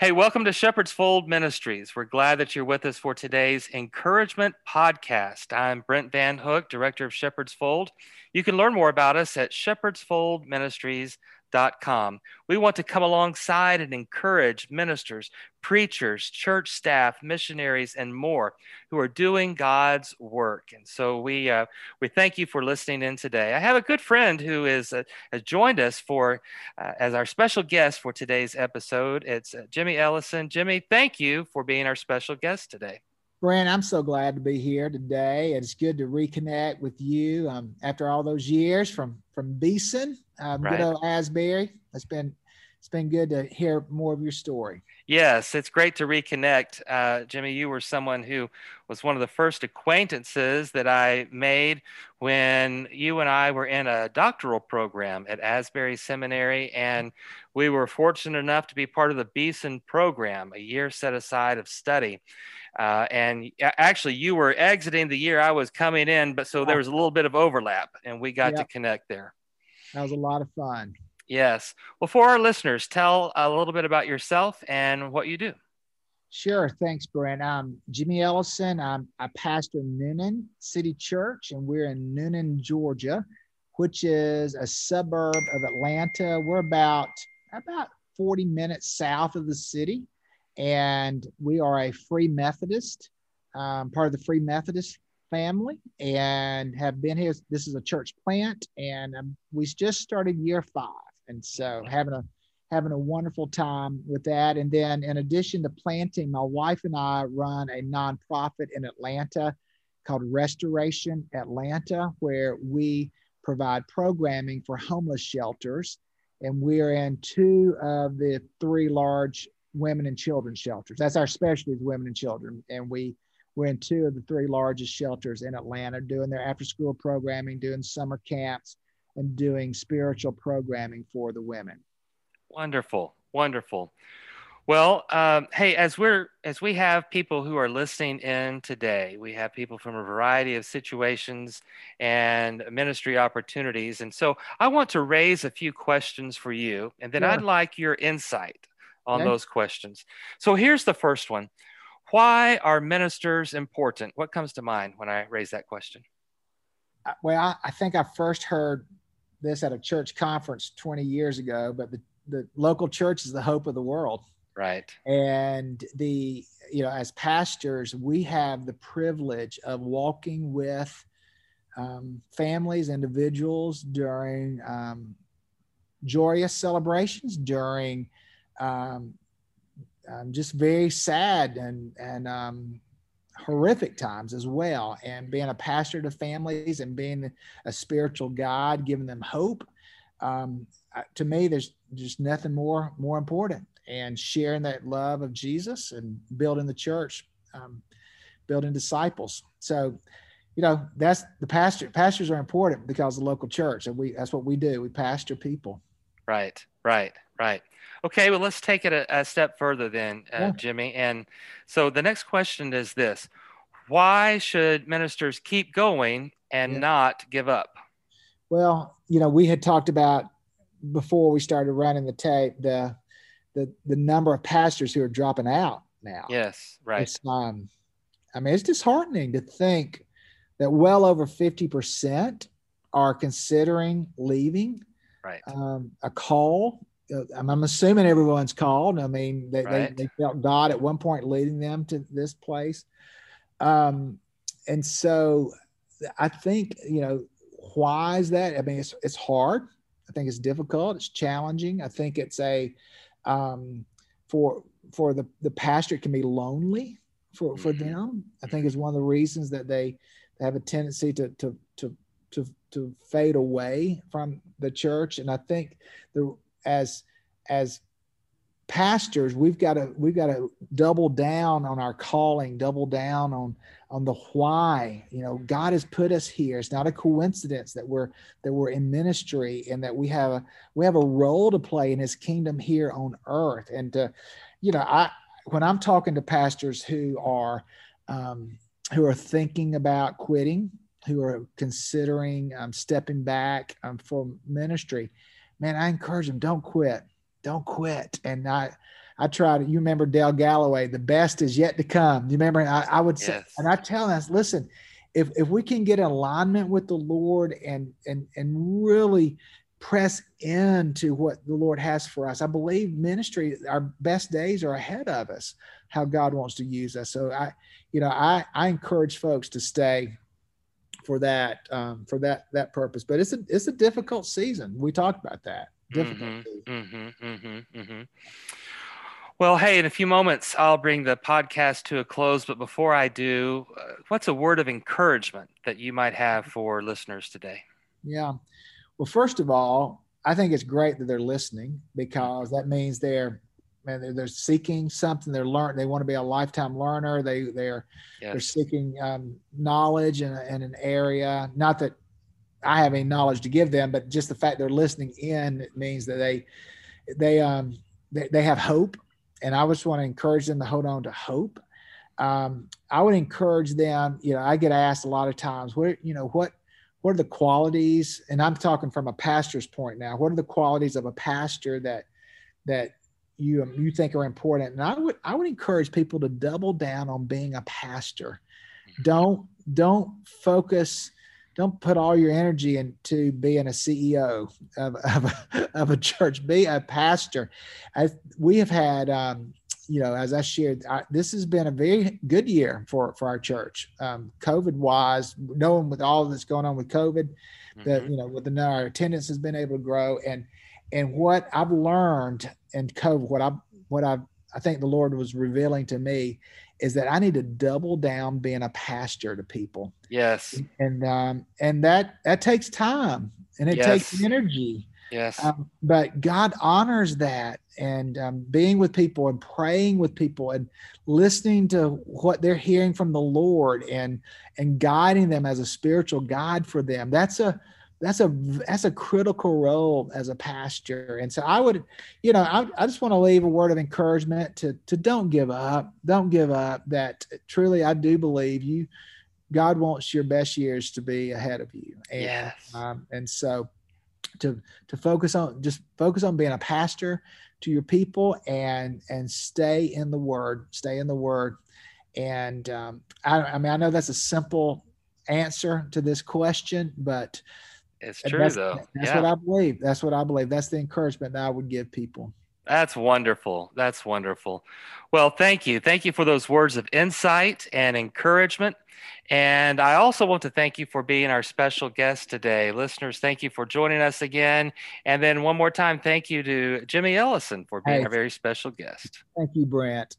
Hey, welcome to Shepherd's Fold Ministries. We're glad that you're with us for today's encouragement podcast. I'm Brent Van Hook, director of Shepherd's Fold. You can learn more about us at shepherdsfoldministries.com Com. We want to come alongside and encourage ministers, preachers, church staff, missionaries, and more who are doing God's work. And so we uh, we thank you for listening in today. I have a good friend who is uh, has joined us for uh, as our special guest for today's episode. It's uh, Jimmy Ellison. Jimmy, thank you for being our special guest today. Brent, I'm so glad to be here today. It's good to reconnect with you um, after all those years from from Beeson, um, right. good old Asbury. It's been it's been good to hear more of your story. Yes, it's great to reconnect. Uh, Jimmy, you were someone who was one of the first acquaintances that I made when you and I were in a doctoral program at Asbury Seminary. And we were fortunate enough to be part of the Beeson program, a year set aside of study. Uh, and actually, you were exiting the year I was coming in, but so there was a little bit of overlap, and we got yep. to connect there. That was a lot of fun. Yes. Well, for our listeners, tell a little bit about yourself and what you do. Sure. Thanks, Brent. I'm Jimmy Ellison. I'm, a pastor in Newnan City Church, and we're in Newnan, Georgia, which is a suburb of Atlanta. We're about about 40 minutes south of the city and we are a Free Methodist, um, part of the Free Methodist family, and have been here. This is a church plant, and um, we just started year five, and so mm-hmm. having a having a wonderful time with that. And then, in addition to planting, my wife and I run a nonprofit in Atlanta called Restoration Atlanta, where we provide programming for homeless shelters. And we're in two of the three large women and children shelters. That's our specialty is women and children. And we we're in two of the three largest shelters in Atlanta, doing their after school programming, doing summer camps, and doing spiritual programming for the women. Wonderful, wonderful. Well, um, hey, as we're as we have people who are listening in today, we have people from a variety of situations and ministry opportunities, and so I want to raise a few questions for you, and then I'd like your insight on okay. those questions. So here's the first one Why are ministers important? What comes to mind when I raise that question? Uh, well, I, I think I first heard this at a church conference 20 years ago, but the, the local church is the hope of the world. Right. And the, you know, as pastors, we have the privilege of walking with um, families, individuals during um, joyous celebrations, during um, um, just very sad and and um, horrific times as well. And being a pastor to families and being a spiritual guide, giving them hope. Um, to me, there's just nothing more more important. And sharing that love of Jesus and building the church, um, building disciples. So, you know, that's the pastor. Pastors are important because the local church, and we that's what we do. We pastor people. Right, right, right. Okay, well, let's take it a, a step further then, uh, yeah. Jimmy. And so the next question is this Why should ministers keep going and yeah. not give up? Well, you know, we had talked about before we started running the tape the the the number of pastors who are dropping out now. Yes, right. It's, um, I mean, it's disheartening to think that well over fifty percent are considering leaving. Right. Um, a call I'm assuming everyone's called. I mean, they, right. they, they, felt God at one point leading them to this place. Um, and so I think, you know, why is that? I mean, it's, it's hard. I think it's difficult. It's challenging. I think it's a, um, for, for the, the pastor, it can be lonely for, for mm-hmm. them. I think it's one of the reasons that they have a tendency to, to, to, to, to fade away from the church. And I think the, as as pastors we've got to we've got to double down on our calling double down on on the why. You know god has put us here. It's not a coincidence that we're that we're in ministry and that we have a we have a role to play in his kingdom here on earth. And to, you know i when i'm talking to pastors who are um, who are thinking about quitting who are considering um, stepping back um, for ministry man, I encourage them, don't quit, don't quit. And I, I try to. You remember Dale Galloway? The best is yet to come. You remember? I, I would say, yes. and I tell them, listen, if if we can get alignment with the Lord and and and really press into what the Lord has for us, I believe ministry, our best days are ahead of us. How God wants to use us. So I, you know, I I encourage folks to stay for that um, for that that purpose. But it's a it's a difficult season. We talked about that. Difficult. Mm-hmm, mm-hmm, mm-hmm, mm-hmm. well, hey, in a few moments, I'll bring the podcast to a close. But before I do, uh, what's a word of encouragement that you might have for listeners today? Yeah. Well, first of all, I think it's great that they're listening because that means they're man, they're, they're seeking something. They're learn. They want to be a lifetime learner. They they're yes. they're seeking um, knowledge in, in an area. Not that I have any knowledge to give them, but just the fact they're listening in means that they they um they, they have hope, and I just want to encourage them to hold on to hope. Um, I would encourage them. You know, I get asked a lot of times, what you know, what what are the qualities? And I'm talking from a pastor's point now. What are the qualities of a pastor that that you um, you think are important. And I would I would encourage people to double down on being a pastor. Mm-hmm. Don't don't focus don't put all your energy into being a CEO of, of, a, of a church. Be a pastor. I, we have had, um, you know, as I shared, I, this has been a very good year for for our church. Um, COVID wise, knowing with all that's going on with COVID, mm-hmm. that you know, with the our attendance has been able to grow, and and what I've learned in COVID, what I what I I think the Lord was revealing to me is that I need to double down being a pastor to people. Yes. And um and that that takes time and it yes. takes energy. Yes. Um, but God honors that and um, being with people and praying with people and listening to what they're hearing from the Lord and and guiding them as a spiritual guide for them. That's a that's a that's a critical role as a pastor. And so i would you know i, I just want to leave a word of encouragement to to don't give up don't give up that truly i do believe you god wants your best years to be ahead of you. And, yes. Um, and so to to focus on just focus on being a pastor to your people and and stay in the word stay in the word. And um, I, I mean i know that's a simple answer to this question but it's true that's, though. That's yeah. what I believe. That's what I believe. That's the encouragement that I would give people. That's wonderful. That's wonderful. Well, thank you. Thank you for those words of insight and encouragement. And I also want to thank you for being our special guest today. Listeners, thank you for joining us again. And then one more time, thank you to Jimmy Ellison for being hey, our very special guest. Thank you, Brent.